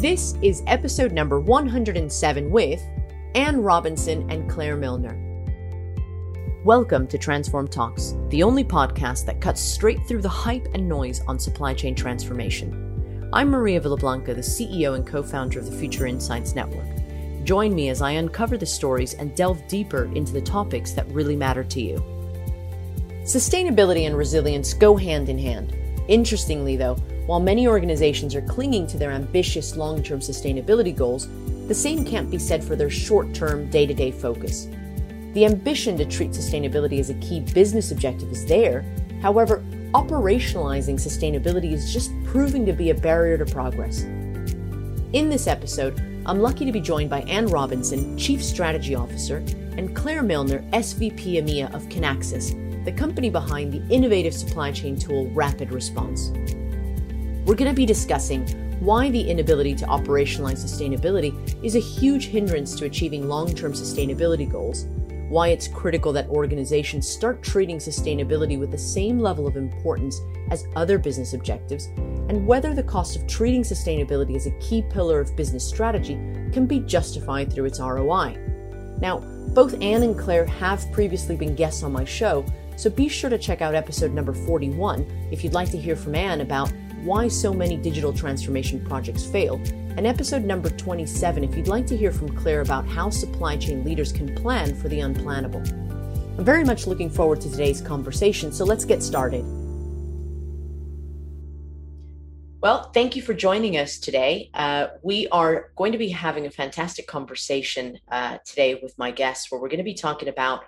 This is episode number 107 with Anne Robinson and Claire Milner. Welcome to Transform Talks, the only podcast that cuts straight through the hype and noise on supply chain transformation. I'm Maria Villablanca, the CEO and co founder of the Future Insights Network. Join me as I uncover the stories and delve deeper into the topics that really matter to you. Sustainability and resilience go hand in hand. Interestingly, though, while many organizations are clinging to their ambitious long term sustainability goals, the same can't be said for their short term, day to day focus. The ambition to treat sustainability as a key business objective is there. However, operationalizing sustainability is just proving to be a barrier to progress. In this episode, I'm lucky to be joined by Anne Robinson, Chief Strategy Officer, and Claire Milner, SVP EMEA of Kinaxis, the company behind the innovative supply chain tool Rapid Response. We're going to be discussing why the inability to operationalize sustainability is a huge hindrance to achieving long term sustainability goals, why it's critical that organizations start treating sustainability with the same level of importance as other business objectives, and whether the cost of treating sustainability as a key pillar of business strategy can be justified through its ROI. Now, both Anne and Claire have previously been guests on my show, so be sure to check out episode number 41 if you'd like to hear from Anne about why so many digital transformation projects fail, and episode number 27 if you'd like to hear from Claire about how supply chain leaders can plan for the unplannable. I'm very much looking forward to today's conversation, so let's get started. Well, thank you for joining us today. Uh, we are going to be having a fantastic conversation uh, today with my guests where we're going to be talking about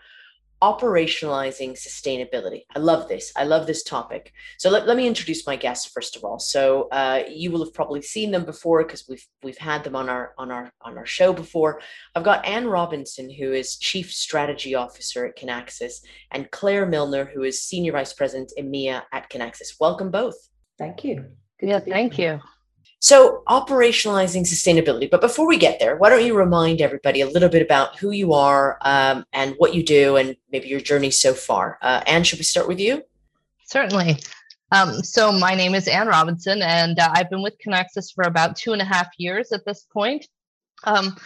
operationalizing sustainability. I love this. I love this topic. So let, let me introduce my guests first of all. So uh, you will have probably seen them before because we've we've had them on our on our on our show before. I've got Anne Robinson, who is Chief Strategy Officer at Kinaxis, and Claire Milner, who is Senior Vice President EMEA at Kinaxis. Welcome both. Thank you. Good yeah, thank you. So, operationalizing sustainability. But before we get there, why don't you remind everybody a little bit about who you are um, and what you do and maybe your journey so far? Uh, Anne, should we start with you? Certainly. Um, so, my name is Anne Robinson, and uh, I've been with Kinaxis for about two and a half years at this point. Um,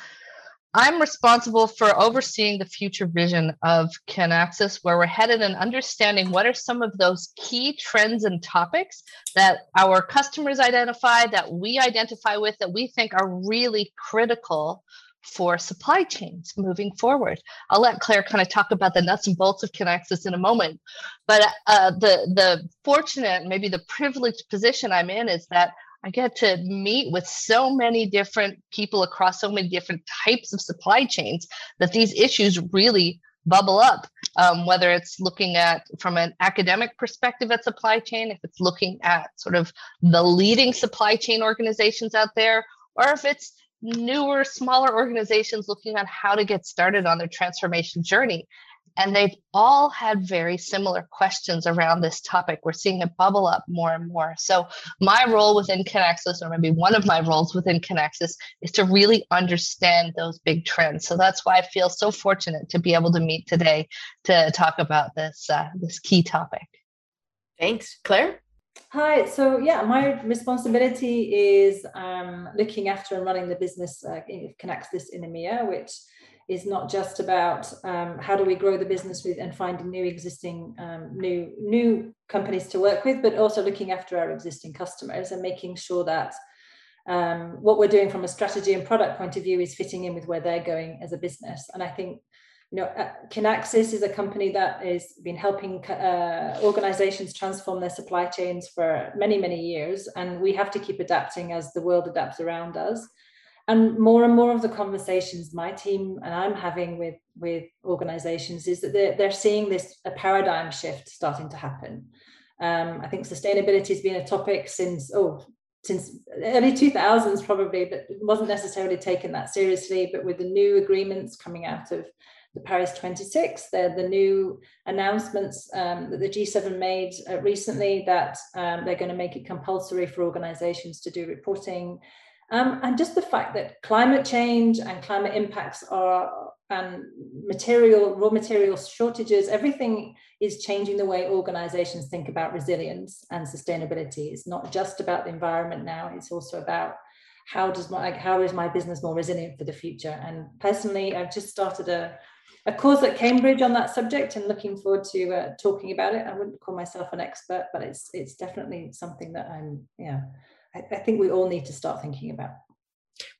I'm responsible for overseeing the future vision of Kinaxis, where we're headed and understanding what are some of those key trends and topics that our customers identify, that we identify with, that we think are really critical for supply chains moving forward. I'll let Claire kind of talk about the nuts and bolts of Kinaxis in a moment. But uh, the the fortunate, maybe the privileged position I'm in is that I get to meet with so many different people across so many different types of supply chains that these issues really bubble up. Um, whether it's looking at from an academic perspective at supply chain, if it's looking at sort of the leading supply chain organizations out there, or if it's newer, smaller organizations looking at how to get started on their transformation journey. And they've all had very similar questions around this topic. We're seeing it bubble up more and more. So, my role within Kinaxis, or maybe one of my roles within Kinaxis, is to really understand those big trends. So, that's why I feel so fortunate to be able to meet today to talk about this, uh, this key topic. Thanks. Claire? Hi. So, yeah, my responsibility is um, looking after and running the business uh, Kinaxis in EMEA, which is not just about um, how do we grow the business with and finding new existing um, new new companies to work with, but also looking after our existing customers and making sure that um, what we're doing from a strategy and product point of view is fitting in with where they're going as a business. And I think you know, uh, Kinaxis is a company that has been helping uh, organizations transform their supply chains for many, many years. And we have to keep adapting as the world adapts around us and more and more of the conversations my team and i'm having with with organizations is that they're, they're seeing this a paradigm shift starting to happen. Um, i think sustainability has been a topic since oh since early 2000s probably but it wasn't necessarily taken that seriously. But with the new agreements coming out of the paris 26 the, the new announcements um, that the g7 made uh, recently that um, they're going to make it compulsory for organizations to do reporting um, and just the fact that climate change and climate impacts are and material raw material shortages everything is changing the way organizations think about resilience and sustainability it's not just about the environment now it's also about how does my like, how is my business more resilient for the future and personally i've just started a a course at Cambridge on that subject and looking forward to uh, talking about it. I wouldn't call myself an expert, but it's it's definitely something that I'm yeah I, I think we all need to start thinking about.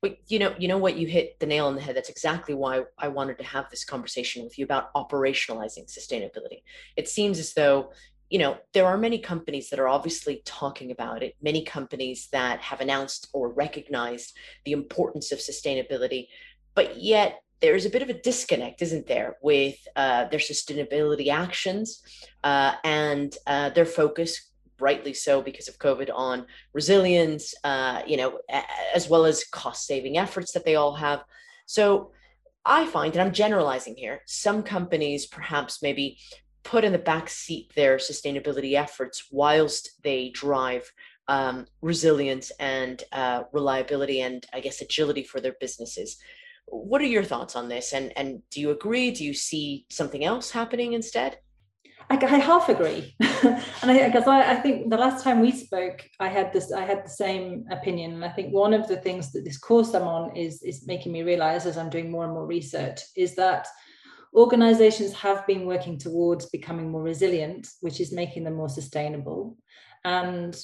Well, you know, you know what, you hit the nail on the head. That's exactly why I wanted to have this conversation with you about operationalizing sustainability. It seems as though you know there are many companies that are obviously talking about it many companies that have announced or recognized the importance of sustainability but yet there's a bit of a disconnect, isn't there, with uh, their sustainability actions uh, and uh, their focus, rightly so because of COVID, on resilience, uh, you know, as well as cost saving efforts that they all have. So I find, and I'm generalizing here, some companies perhaps maybe put in the back seat their sustainability efforts whilst they drive um, resilience and uh, reliability and I guess agility for their businesses. What are your thoughts on this? And and do you agree? Do you see something else happening instead? I, I half agree, and I because I, I, think the last time we spoke, I had this I had the same opinion, and I think one of the things that this course I'm on is is making me realize as I'm doing more and more research is that organizations have been working towards becoming more resilient, which is making them more sustainable, and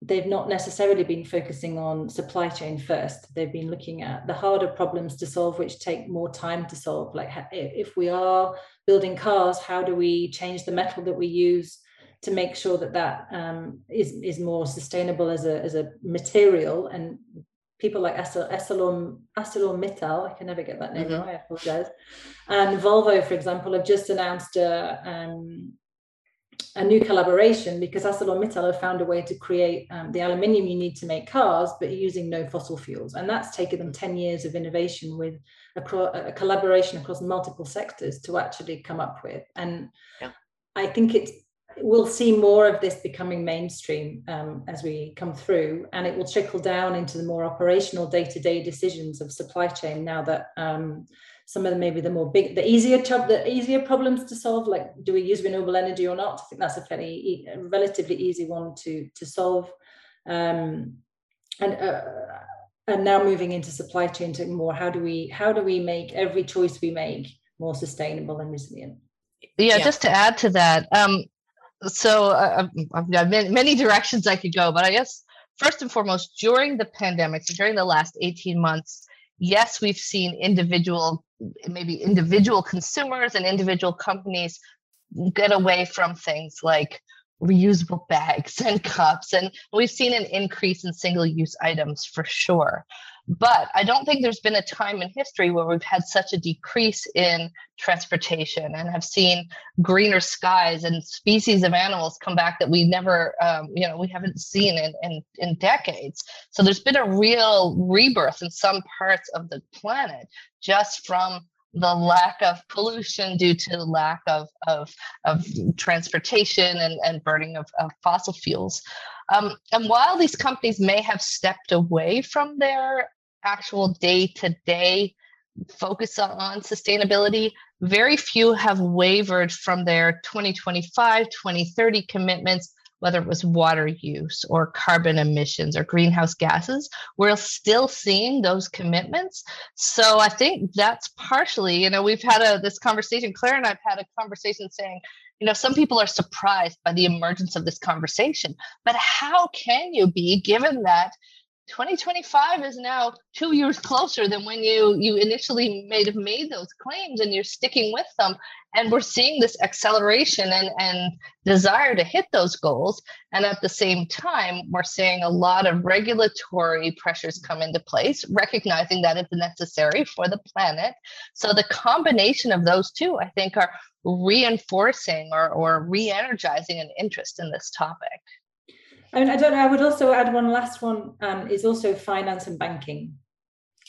they've not necessarily been focusing on supply chain first. They've been looking at the harder problems to solve, which take more time to solve. Like if we are building cars, how do we change the metal that we use to make sure that that um, is is more sustainable as a as a material? And people like Essilor, ArcelorMittal, I can never get that name mm-hmm. right, I apologize. And Volvo, for example, have just announced a, um, a new collaboration because ArcelorMittal have found a way to create um, the aluminium you need to make cars, but using no fossil fuels. And that's taken them 10 years of innovation with a, a collaboration across multiple sectors to actually come up with. And yeah. I think it's we'll see more of this becoming mainstream um, as we come through, and it will trickle down into the more operational day-to-day decisions of supply chain now that um, some of the maybe the more big the easier the easier problems to solve like do we use renewable energy or not? I think that's a fairly a relatively easy one to to solve. Um, and uh, and now moving into supply chain to more how do we how do we make every choice we make more sustainable and resilient? Yeah, yeah. just to add to that um, so uh, i've got many, many directions i could go but i guess first and foremost during the pandemic so during the last 18 months yes, we've seen individual, maybe individual consumers and individual companies get away from things like reusable bags and cups. And we've seen an increase in single use items for sure. But I don't think there's been a time in history where we've had such a decrease in transportation and have seen greener skies and species of animals come back that we never, um, you know, we haven't seen in, in, in decades. So there's been a real rebirth in some parts of the planet just from the lack of pollution due to the lack of, of, of transportation and, and burning of, of fossil fuels. Um, and while these companies may have stepped away from their actual day to day focus on sustainability, very few have wavered from their 2025, 2030 commitments, whether it was water use or carbon emissions or greenhouse gases. We're still seeing those commitments. So I think that's partially, you know, we've had a this conversation, Claire and I've had a conversation saying, you know, some people are surprised by the emergence of this conversation, but how can you be given that 2025 is now two years closer than when you you initially made have made those claims and you're sticking with them. And we're seeing this acceleration and and desire to hit those goals. And at the same time we're seeing a lot of regulatory pressures come into place recognizing that it's necessary for the planet. So the combination of those two i think are reinforcing or, or re-energizing an interest in this topic I mean, I don't know. I would also add one last one um, is also finance and banking.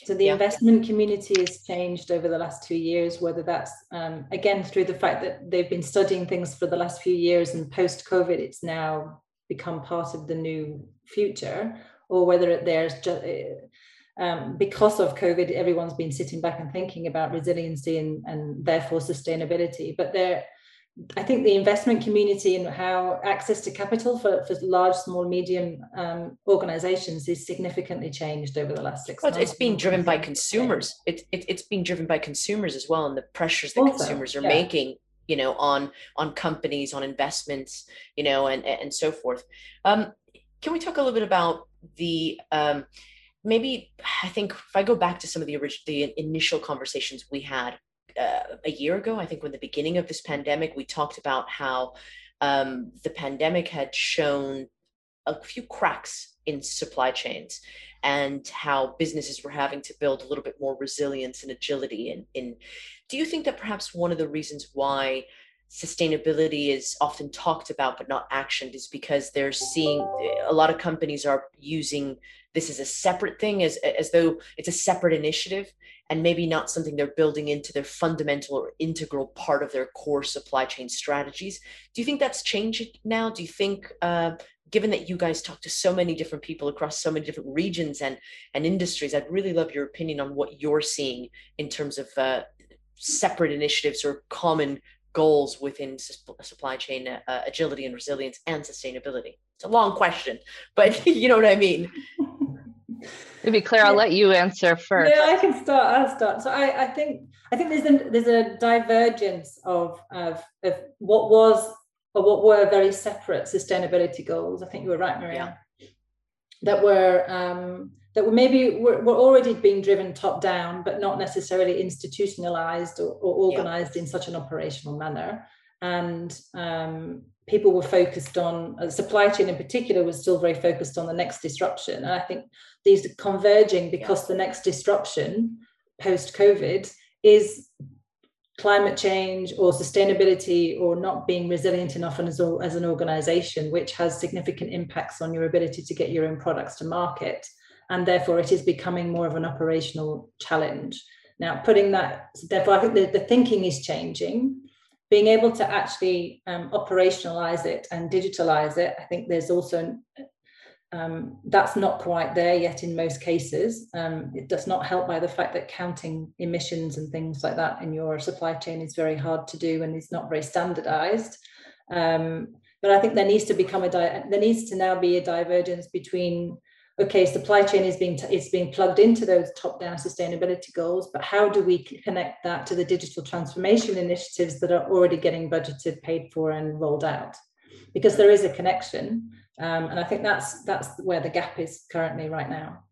So the yeah. investment community has changed over the last two years, whether that's um, again through the fact that they've been studying things for the last few years and post COVID, it's now become part of the new future, or whether there's just uh, um, because of COVID, everyone's been sitting back and thinking about resiliency and, and therefore sustainability. But there, I think the investment community and how access to capital for, for large, small, medium um, organizations is significantly changed over the last six well, months. It's being driven by consumers. It, it, it's being driven by consumers as well, and the pressures that also, consumers are yeah. making, you know, on on companies, on investments, you know, and and so forth. Um, can we talk a little bit about the um, maybe? I think if I go back to some of the original, the initial conversations we had uh, a year ago, I think when the beginning of this pandemic, we talked about how um, the pandemic had shown a few cracks in supply chains and how businesses were having to build a little bit more resilience and agility. And in, do you think that perhaps one of the reasons why sustainability is often talked about but not actioned is because they're seeing a lot of companies are using this as a separate thing as as though it's a separate initiative and maybe not something they're building into their fundamental or integral part of their core supply chain strategies. Do you think that's changing now? Do you think, uh, given that you guys talk to so many different people across so many different regions and, and industries, I'd really love your opinion on what you're seeing in terms of uh, separate initiatives or common goals within supply chain uh, agility and resilience and sustainability? It's a long question, but you know what I mean. To be clear, I'll let you answer first. Yeah, I can start. I'll start. So I, I think I think there's a there's a divergence of of of what was or what were very separate sustainability goals. I think you were right, Maria. Yeah. That were um, that were maybe were, were already being driven top down, but not necessarily institutionalized or, or organized yeah. in such an operational manner. And um, people were focused on uh, supply chain in particular was still very focused on the next disruption and i think these are converging because the next disruption post covid is climate change or sustainability or not being resilient enough as, as an organization which has significant impacts on your ability to get your own products to market and therefore it is becoming more of an operational challenge now putting that therefore i think the, the thinking is changing being able to actually um, operationalize it and digitalize it, I think there's also um, that's not quite there yet in most cases. Um, it does not help by the fact that counting emissions and things like that in your supply chain is very hard to do and is not very standardized. Um, but I think there needs to become a di- there needs to now be a divergence between okay, supply chain is being t- is being plugged into those top-down sustainability goals, but how do we connect that to the digital transformation initiatives that are already getting budgeted, paid for, and rolled out? Because there is a connection, um, and I think that's that's where the gap is currently right now.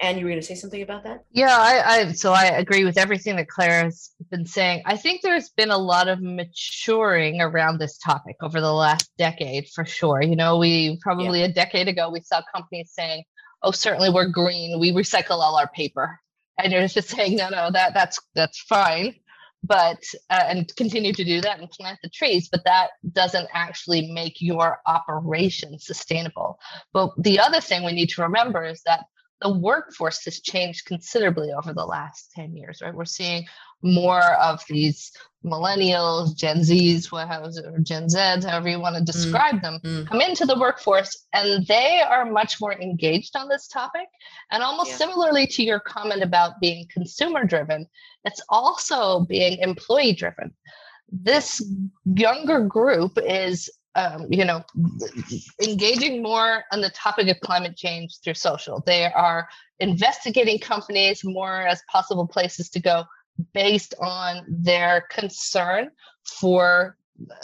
And you were going to say something about that? Yeah, I, I so I agree with everything that Claire has been saying. I think there's been a lot of maturing around this topic over the last decade, for sure. You know, we probably yeah. a decade ago we saw companies saying, "Oh, certainly we're green. We recycle all our paper," and you're just saying, "No, no, that that's that's fine." but uh, and continue to do that and plant the trees but that doesn't actually make your operation sustainable but the other thing we need to remember is that the workforce has changed considerably over the last 10 years, right? We're seeing more of these millennials, Gen Zs, or Gen Zs, however you want to mm, describe mm, them, mm. come into the workforce and they are much more engaged on this topic. And almost yeah. similarly to your comment about being consumer driven, it's also being employee driven. This younger group is um, you know, engaging more on the topic of climate change through social. They are investigating companies more as possible places to go based on their concern for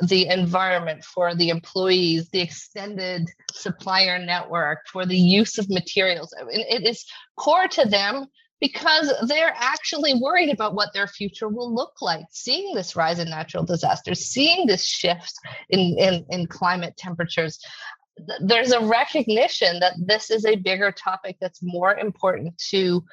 the environment, for the employees, the extended supplier network, for the use of materials. It is core to them because they're actually worried about what their future will look like seeing this rise in natural disasters seeing this shift in, in, in climate temperatures there's a recognition that this is a bigger topic that's more important to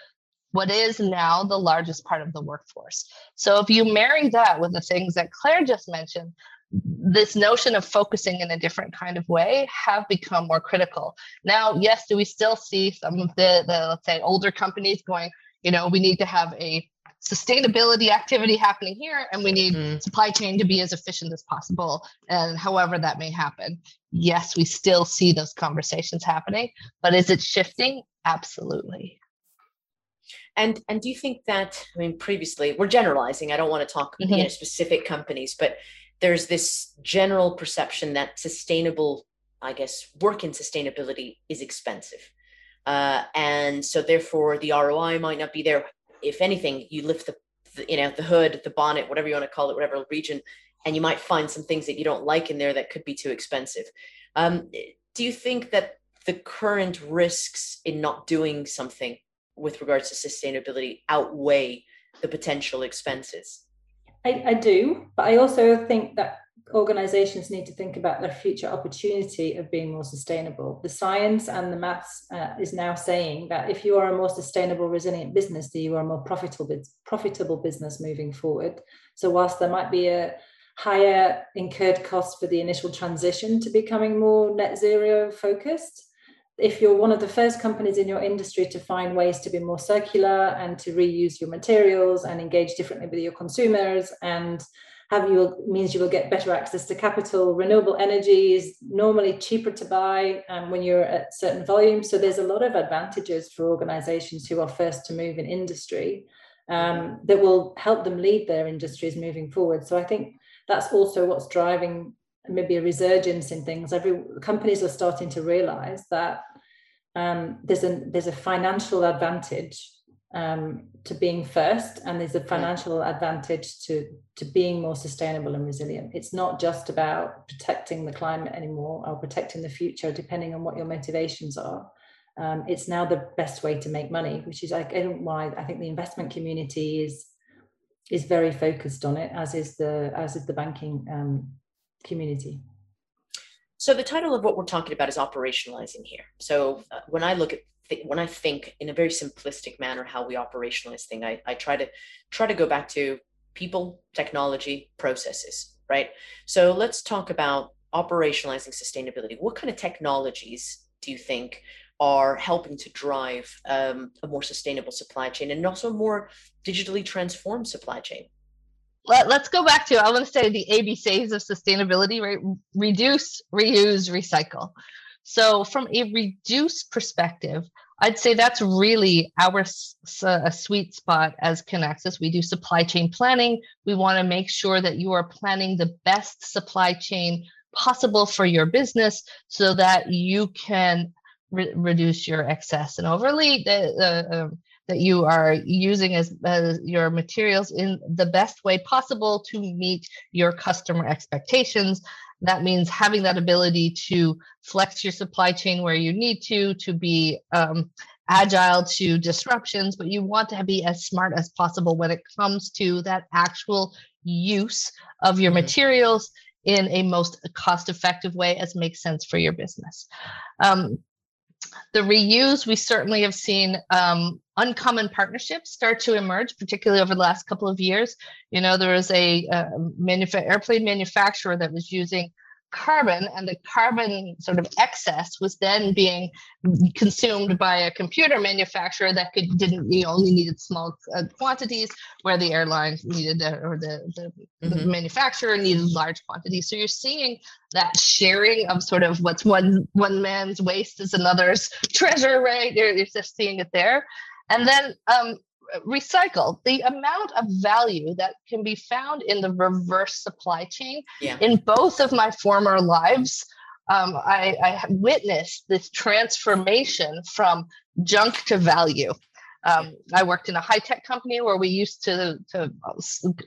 what is now the largest part of the workforce. So if you marry that with the things that Claire just mentioned, this notion of focusing in a different kind of way have become more critical. Now, yes, do we still see some of the, the let's say older companies going, you know, we need to have a sustainability activity happening here and we need mm. supply chain to be as efficient as possible and however that may happen yes we still see those conversations happening but is it shifting absolutely And and do you think that I mean previously we're generalizing. I don't want to talk mm-hmm. you know specific companies, but there's this general perception that sustainable, I guess, work in sustainability is expensive. Uh, and so therefore the ROI might not be there. If anything, you lift the, the, you know the hood, the bonnet, whatever you want to call it, whatever region, and you might find some things that you don't like in there that could be too expensive. Um, do you think that the current risks in not doing something with regards to sustainability outweigh the potential expenses? I, I do, but I also think that organizations need to think about their future opportunity of being more sustainable. The science and the maths uh, is now saying that if you are a more sustainable, resilient business, that you are a more profitable, profitable business moving forward. So whilst there might be a higher incurred cost for the initial transition to becoming more net zero focused, if you're one of the first companies in your industry to find ways to be more circular and to reuse your materials and engage differently with your consumers and have you means you will get better access to capital. Renewable energy is normally cheaper to buy um, when you're at certain volumes. So there's a lot of advantages for organizations who are first to move in industry um, that will help them lead their industries moving forward. So i think that's also what's driving maybe a resurgence in things. Every companies are starting to realize that um, there's a there's a financial advantage um, to being first, and there's a financial advantage to to being more sustainable and resilient. It's not just about protecting the climate anymore or protecting the future, depending on what your motivations are. Um, it's now the best way to make money, which is like why I think the investment community is is very focused on it, as is the as is the banking um, community. So the title of what we're talking about is operationalizing here. So uh, when I look at th- when I think in a very simplistic manner how we operationalize thing, I, I try to try to go back to people, technology, processes, right? So let's talk about operationalizing sustainability. What kind of technologies do you think are helping to drive um, a more sustainable supply chain and also a more digitally transformed supply chain? Let, us go back to i want to say the abcs of sustainability right? Reduce reuse recycle. So from a reduce perspective i'd say that's really our sweet spot as Kinaxis. we do supply chain planning. We want to make sure that you are planning the best supply chain possible for your business so that you can re- reduce your excess and overly the, the um, that you are using as, as your materials in the best way possible to meet your customer expectations. That means having that ability to flex your supply chain where you need to, to be um, agile to disruptions, but you want to be as smart as possible when it comes to that actual use of your mm-hmm. materials in a most cost effective way as makes sense for your business. Um, the reuse, we certainly have seen um, uncommon partnerships start to emerge, particularly over the last couple of years. You know, there was a, a manufa- airplane manufacturer that was using carbon and the carbon sort of excess was then being consumed by a computer manufacturer that could didn't you know, only needed small uh, quantities where the airlines needed or the, the, mm-hmm. the, manufacturer needed large quantities. So you're seeing that sharing of sort of what's one one man's waste is another's treasure right? You're, you're just seeing it there. And then um, recycle the amount of value that can be found in the reverse supply chain yeah. in both of my former lives um, I, I witnessed this transformation from junk to value um, I worked in a high tech company where we used to, to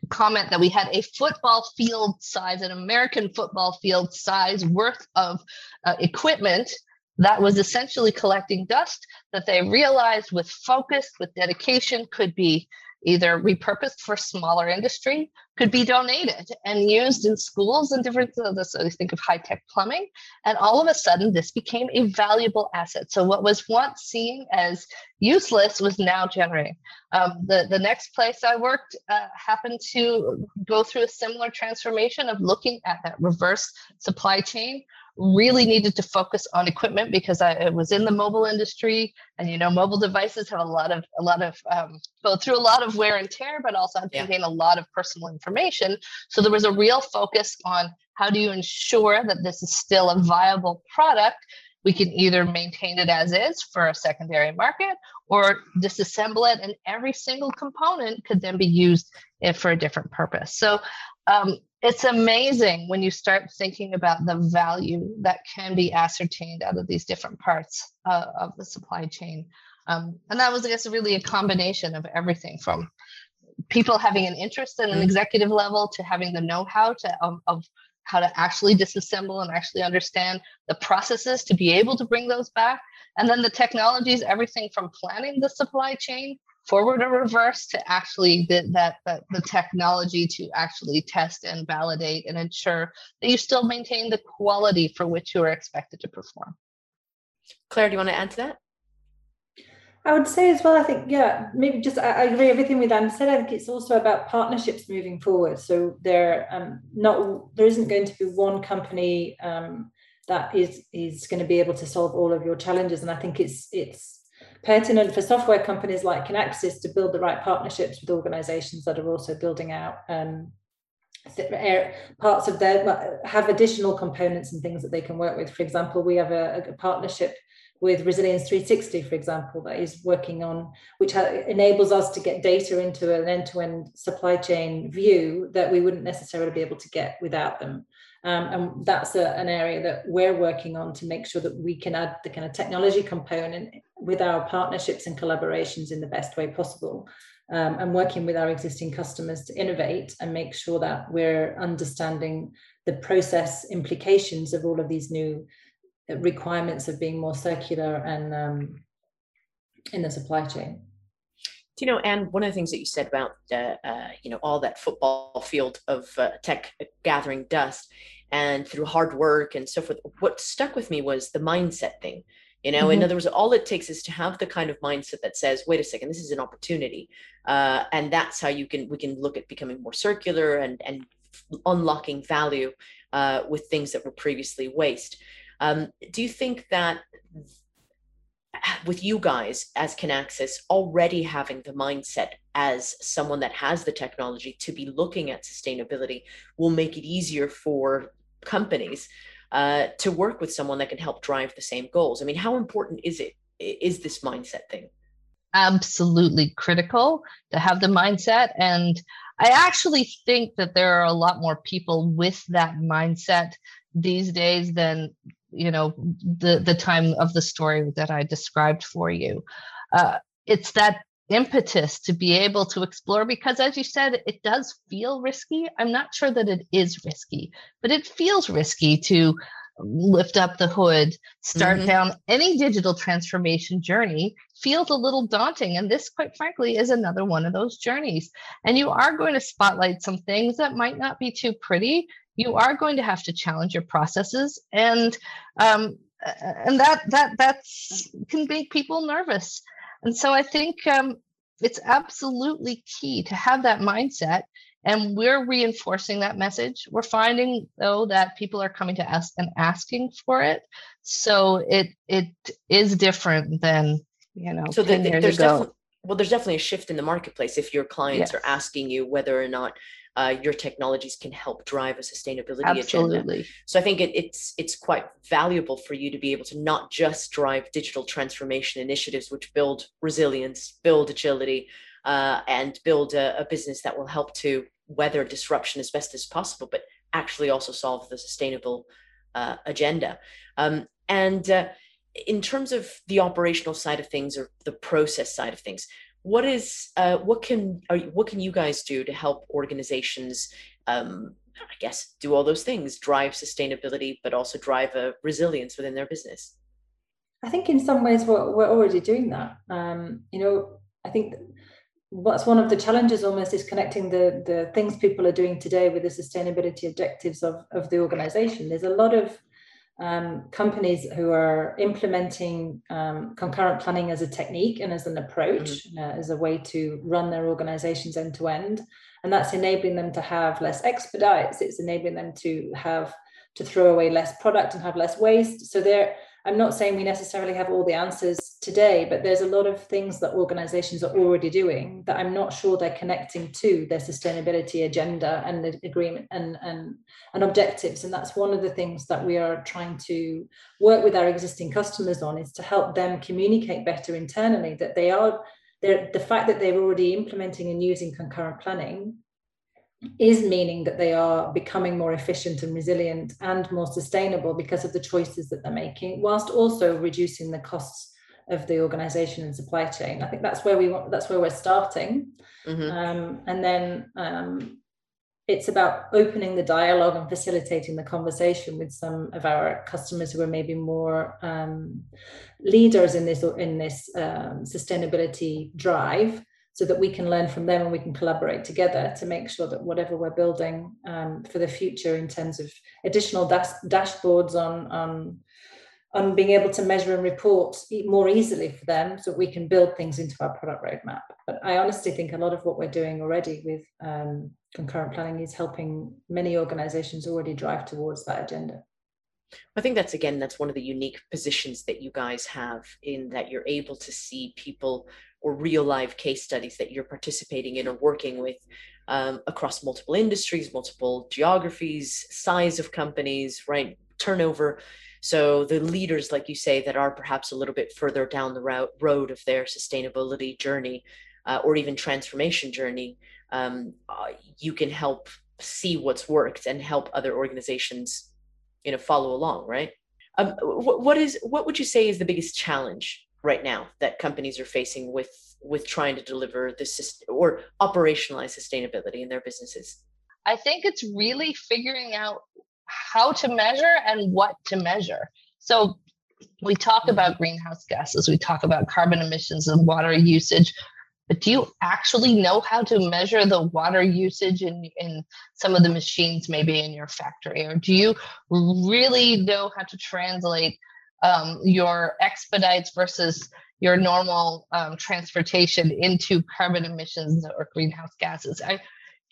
comment that we had a football field size, an American football field size worth of uh, equipment that was essentially collecting dust that they realized with focus, with dedication, could be either repurposed for smaller industry, could be donated and used in schools and different. So you think of high tech plumbing, and all of a sudden this became a valuable asset. So what was once seen as useless was now generating. Um, the the next place I worked uh, happened to go through a similar transformation of looking at that reverse supply chain really needed to focus on equipment because I was in the mobile industry, and you know, mobile devices have a lot of a lot of um, go through a lot of wear and tear, but also contain yeah. a lot of personal information. So there was a real focus on how do you ensure that this is still a viable product we can either maintain it as is for a secondary market or disassemble it, and every single component could then be used for a different purpose. So um, it's amazing when you start thinking about the value that can be ascertained out of these different parts uh, of the supply chain. Um, and that was, I guess, really a combination of everything from people having an interest at an mm-hmm. executive level to having the know-how to of, of how to actually disassemble and actually understand the processes to be able to bring those back. And then the technologies, everything from planning the supply chain forward or reverse to actually the, that, that the technology to actually test and validate and ensure that you still maintain the quality for which you are expected to perform. Claire, do you want to add to that? I would say as well, I think, yeah, maybe just I, I agree everything with Anne said. I think it's also about partnerships moving forward. So there um not there isn't going to be one company um that is is going to be able to solve all of your challenges. And I think it's it's pertinent for software companies like Kinaxis to build the right partnerships with organizations that are also building out um, parts of their have additional components and things that they can work with. For example, we have a, a partnership with Resilience 360, for example, that is working on, which enables us to get data into an end to end supply chain view that we wouldn't necessarily be able to get without them. Um, and that's a, an area that we're working on to make sure that we can add the kind of technology component with our partnerships and collaborations in the best way possible. Um, and working with our existing customers to innovate and make sure that we're understanding the process implications of all of these new requirements of being more circular and um, in the supply chain. Do you know, and one of the things that you said about, uh, uh, you know, all that football field of uh, tech gathering dust and through hard work and so forth, what stuck with me was the mindset thing. You know, mm-hmm. in other words, all it takes is to have the kind of mindset that says, "Wait a second, this is an opportunity," uh, and that's how you can we can look at becoming more circular and and unlocking value uh, with things that were previously waste. Um, do you think that with you guys as Kinaxis already having the mindset as someone that has the technology to be looking at sustainability will make it easier for companies uh, to work with someone that can help drive the same goals? I mean, how important is it? Is this mindset thing? Absolutely critical to have the mindset. And I actually think that there are a lot more people with that mindset these days than you know the the time of the story that i described for you. Uh, it's that impetus to be able to explore because as you said it does feel risky. I'm not sure that it is risky but it feels risky to lift up the hood start mm-hmm. down any digital transformation journey. Feels a little daunting and this quite frankly is another one of those journeys. And you are going to spotlight some things that might not be too pretty you are going to have to challenge your processes and um, and that that that's can make people nervous and so i think um, it's absolutely key to have that mindset and we're reinforcing that message we're finding though that people are coming to us and asking for it so it it is different than you know so 10 the, years there's ago. well there's definitely a shift in the marketplace if your clients yes. are asking you whether or not uh, your technologies can help drive a sustainability Absolutely. agenda. So I think it, it's it's quite valuable for you to be able to not just drive digital transformation initiatives which build resilience, build agility, uh, and build a, a, business that will help to weather disruption as best as possible, but actually also solve the sustainable uh, agenda. Um, and uh, in terms of the operational side of things or the process side of things, what is uh, what can are, what can you guys do to help organizations um, i guess do all those things drive sustainability but also drive a resilience within their business? I think in some ways we're, we're already doing that. Um, you know i think what's one of the challenges almost is connecting the the things people are doing today with the sustainability objectives of, of the organization. There's a lot of um, companies who are implementing um, concurrent planning as a technique and as an approach, mm-hmm. uh, as a way to run their organizations end to end. And that's enabling them to have less expedites, it's enabling them to have to throw away less product and have less waste. So they're I'm not saying we necessarily have all the answers today, but there's a lot of things that organizations are already doing that I'm not sure they're connecting to their sustainability agenda and the agreement and, and, and objectives. And that's one of the things that we are trying to work with our existing customers on is to help them communicate better internally that they are the fact that they're already implementing and using concurrent planning is meaning that they are becoming more efficient and resilient and more sustainable because of the choices that they're making, whilst also reducing the costs of the organization and supply chain. I think that's where we want, that's where we're starting. Mm-hmm. Um, and then um, it's about opening the dialogue and facilitating the conversation with some of our customers who are maybe more um, leaders in this in this um, sustainability drive so that we can learn from them and we can collaborate together to make sure that whatever we're building um, for the future in terms of additional dash- dashboards on, on on being able to measure and report more easily for them so we can build things into our product roadmap. But i honestly think a lot of what we're doing already with um, concurrent planning is helping many organizations already drive towards that agenda. I think that's again, that's one of the unique positions that you guys have in that you're able to see people or real live case studies that you're participating in or working with um, across multiple industries, multiple geographies, size of companies, right? Turnover. So the leaders, like you say, that are perhaps a little bit further down the route, road of their sustainability journey uh, or even transformation journey, um, uh, you can help see what's worked and help other organizations, you know, follow along, right? Um, what, what is what would you say is the biggest challenge right now that companies are facing with with trying to deliver this or operationalize sustainability in their businesses? I think it's really figuring out how to measure and what to measure. So we talk about greenhouse gases, we talk about carbon emissions and water usage, but do you actually know how to measure the water usage in, in some of the machines maybe in your factory? Or do you really know how to translate um, your expedites versus your normal um, transportation into carbon emissions or greenhouse gases. I,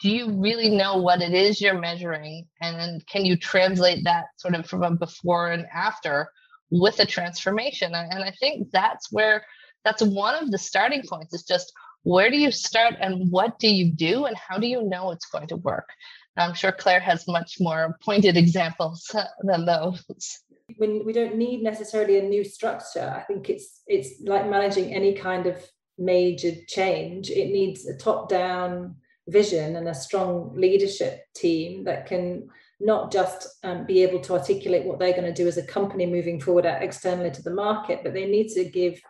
do you really know what it is you're measuring? And then can you translate that sort of from a before and after with a transformation? And I think that's where that's one of the starting points is just where do you start and what do you do and how do you know it's going to work? I'm sure Claire has much more pointed examples than those when we don't need necessarily a new structure i think it's it's like managing any kind of major change. It needs a top down vision and a strong leadership team that can not just um, be able to articulate what they're going to do as a company moving forward externally to the market but they need to give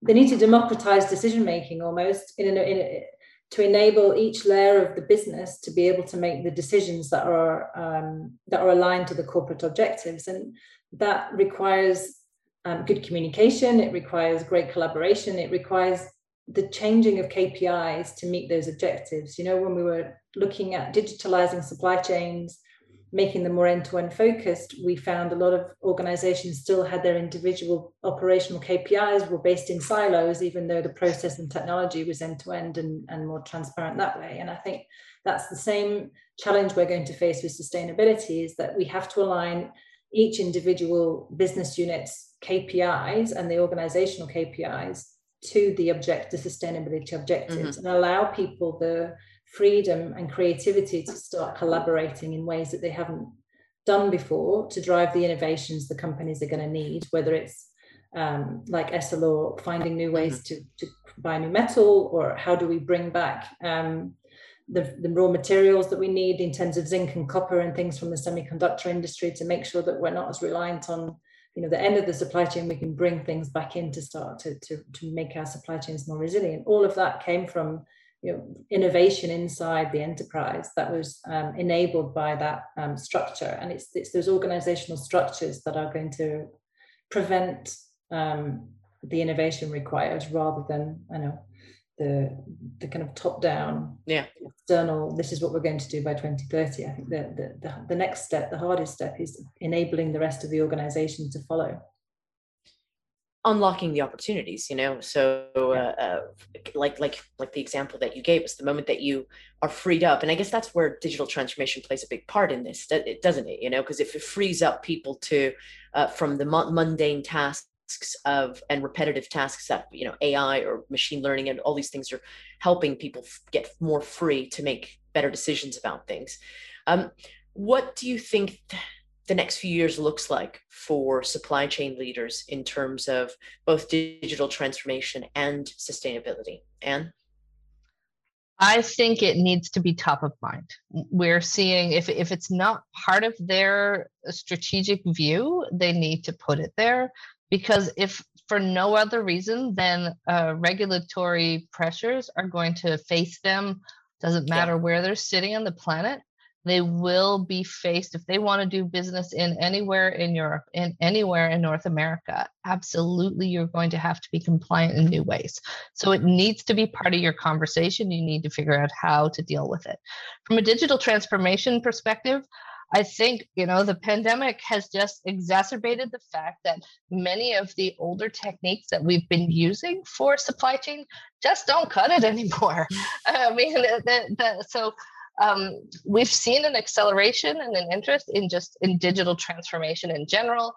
they need to democratize decision making almost in, a, in a, to enable each layer of the business to be able to make the decisions that are um, that are aligned to the corporate objectives. And that requires um, good communication, it requires great collaboration, it requires the changing of KPIs to meet those objectives. You know, when we were looking at digitalizing supply chains, making them more end-to-end focused, we found a lot of organizations still had their individual operational KPIs were based in silos, even though the process and technology was end-to-end and, and more transparent that way. And I think that's the same challenge we're going to face with sustainability is that we have to align each individual business unit's KPIs and the organizational KPIs to the object, the sustainability objectives, mm-hmm. and allow people the freedom and creativity to start collaborating in ways that they haven't done before to drive the innovations the companies are going to need, whether it's um, like Essilor finding new ways mm-hmm. to, to buy new metal, or how do we bring back um, the, the raw materials that we need in terms of zinc and copper and things from the semiconductor industry to make sure that we're not as reliant on you know the end of the supply chain we can bring things back in to start to, to, to make our supply chains more resilient all of that came from you know innovation inside the enterprise that was um, enabled by that um, structure. And it's, it's those organizational structures that are going to prevent um, the innovation required rather than i know the the kind of top down yeah. external this is what we're going to do by 2030 i think the, the, the, the next step the hardest step is enabling the rest of the organization to follow unlocking the opportunities you know? So uh, uh, like like like the example that you gave us the moment that you are freed up and i guess that's where digital transformation plays a big part in this doesn't it? You know because if it frees up people to uh, from the mundane tasks of and repetitive tasks that you know ai or machine learning and all these things are helping people get more free to make better decisions about things. Um, what do you think th- the next few years looks like for supply chain leaders in terms of both digital transformation and sustainability. Anne? I think it needs to be top of mind. We're seeing if, if it's not part of their strategic view, they need to put it there because if for no other reason then uh, regulatory pressures are going to face them doesn't matter yeah. where they're sitting on the planet they will be faced if they want to do business in anywhere in Europe, in anywhere in North America. Absolutely, you're going to have to be compliant in new ways. So it needs to be part of your conversation. You need to figure out how to deal with it. From a digital transformation perspective, I think, you know, the pandemic has just exacerbated the fact that many of the older techniques that we've been using for supply chain just don't cut it anymore. Mm. I mean, the, the, so um, we've seen an acceleration and an interest in just in digital transformation in general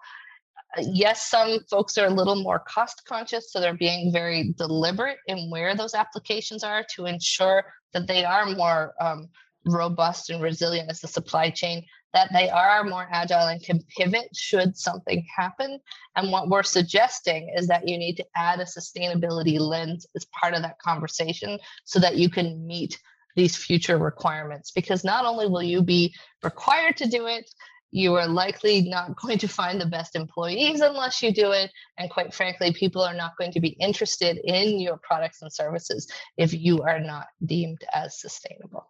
uh, yes some folks are a little more cost conscious so they're being very deliberate in where those applications are to ensure that they are more um, robust and resilient as the supply chain that they are more agile and can pivot should something happen. And what we're suggesting is that you need to add a sustainability lens as part of that conversation so that you can meet these future requirements because not only will you be required to do it you are likely not going to find the best employees unless you do it and quite frankly people are not going to be interested in your products and services if you are not deemed as sustainable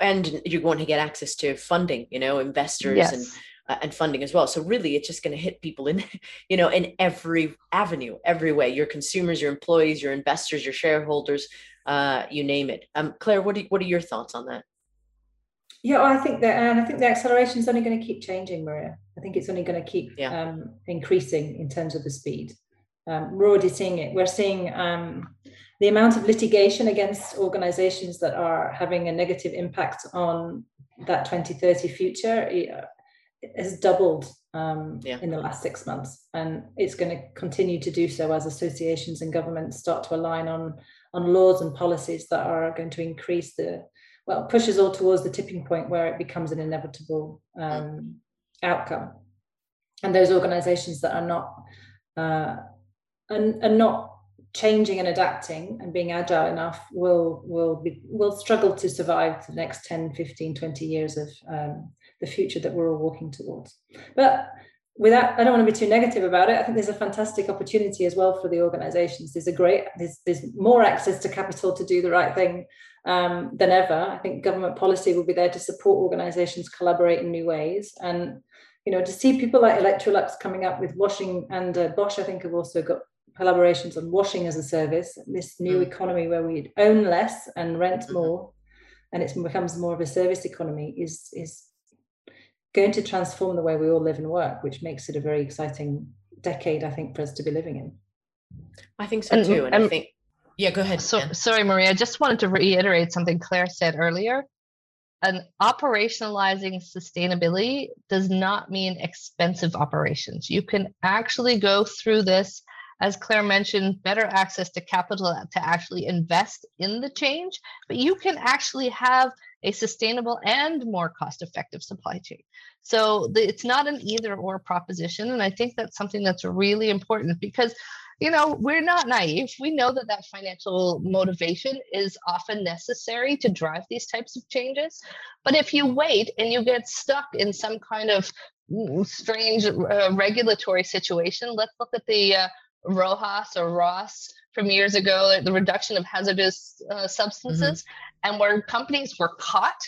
and you're going to get access to funding you know investors yes. and uh, and funding as well so really it's just going to hit people in you know in every avenue every way your consumers your employees your investors your shareholders uh, you name it. Um, Claire, what are, what are your thoughts on that? Yeah, I think that, and I think the acceleration is only going to keep changing, Maria. I think it's only going to keep yeah. um, increasing in terms of the speed. Um, we're already seeing it. We're seeing um, the amount of litigation against organizations that are having a negative impact on that 2030 future has doubled um, yeah. in the last six months. And it's going to continue to do so as associations and governments start to align on on laws and policies that are going to increase the well push us all towards the tipping point where it becomes an inevitable um, outcome and those organizations that are not uh, and, and not changing and adapting and being agile enough will will be will struggle to survive the next 10 15 20 years of um, the future that we're all walking towards. But without i don't want to be too negative about it. I think there's a fantastic opportunity as well for the organizations. There's a great there's, there's more access to capital to do the right thing um, than ever. I think government policy will be there to support organizations collaborate in new ways. And you know to see people like electrolux coming up with washing and uh, bosch i think have also got collaborations on washing as a service this new mm. economy where we own less and rent mm-hmm. more and it becomes more of a service economy is is going to transform the way we all live and work, which makes it a very exciting decade, I think, for us to be living in. I think so too. And, and I think, yeah, go ahead. So, sorry, Maria. I just wanted to reiterate something Claire said earlier. And operationalizing sustainability does not mean expensive operations. You can actually go through this, as Claire mentioned, better access to capital to actually invest in the change, but you can actually have a sustainable and more cost effective supply chain. So the, it's not an either or proposition. And I think that's something that's really important because you know we're not naive we know that that financial motivation is often necessary to drive these types of changes but if you wait and you get stuck in some kind of strange uh, regulatory situation let's look at the uh, RoHS or RoHS from years ago, the reduction of hazardous uh, substances, mm-hmm. and where companies were caught,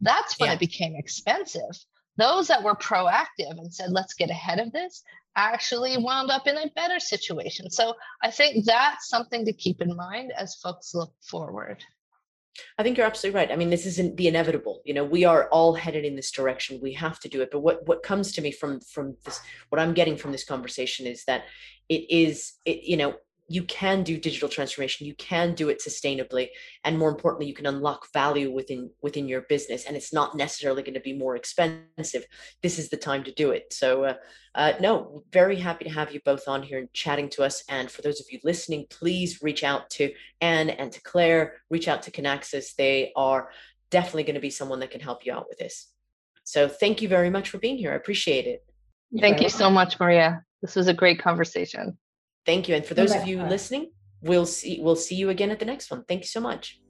that's when yeah. it became expensive. Those that were proactive and said, let's get ahead of this, actually wound up in a better situation. So I think that's something to keep in mind as folks look forward. I think you're absolutely right. I mean, this isn't the inevitable. You know, we are all headed in this direction. We have to do it. But what what comes to me from from this, what I'm getting from this conversation is that it is, it you know, you can do digital transformation you can do it sustainably and more importantly you can unlock value within within your business and it's not necessarily going to be more expensive. This is the time to do it. So uh, uh, no very happy to have you both on here and chatting to us. And for those of you listening please reach out to anne and to claire. Reach out to Kinaxis. They are definitely going to be someone that can help you out with this. So thank you very much for being here. I appreciate it. Thank you so much maria. This was a great conversation Thank you. And for those of you listening, we'll see we'll see you again at the next one. Thank you so much.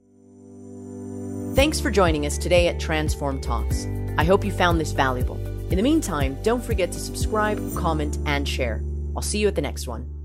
Thanks for joining us today at Transform Talks. I hope you found this valuable. In the meantime, don't forget to subscribe, comment, and share. I'll see you at the next one.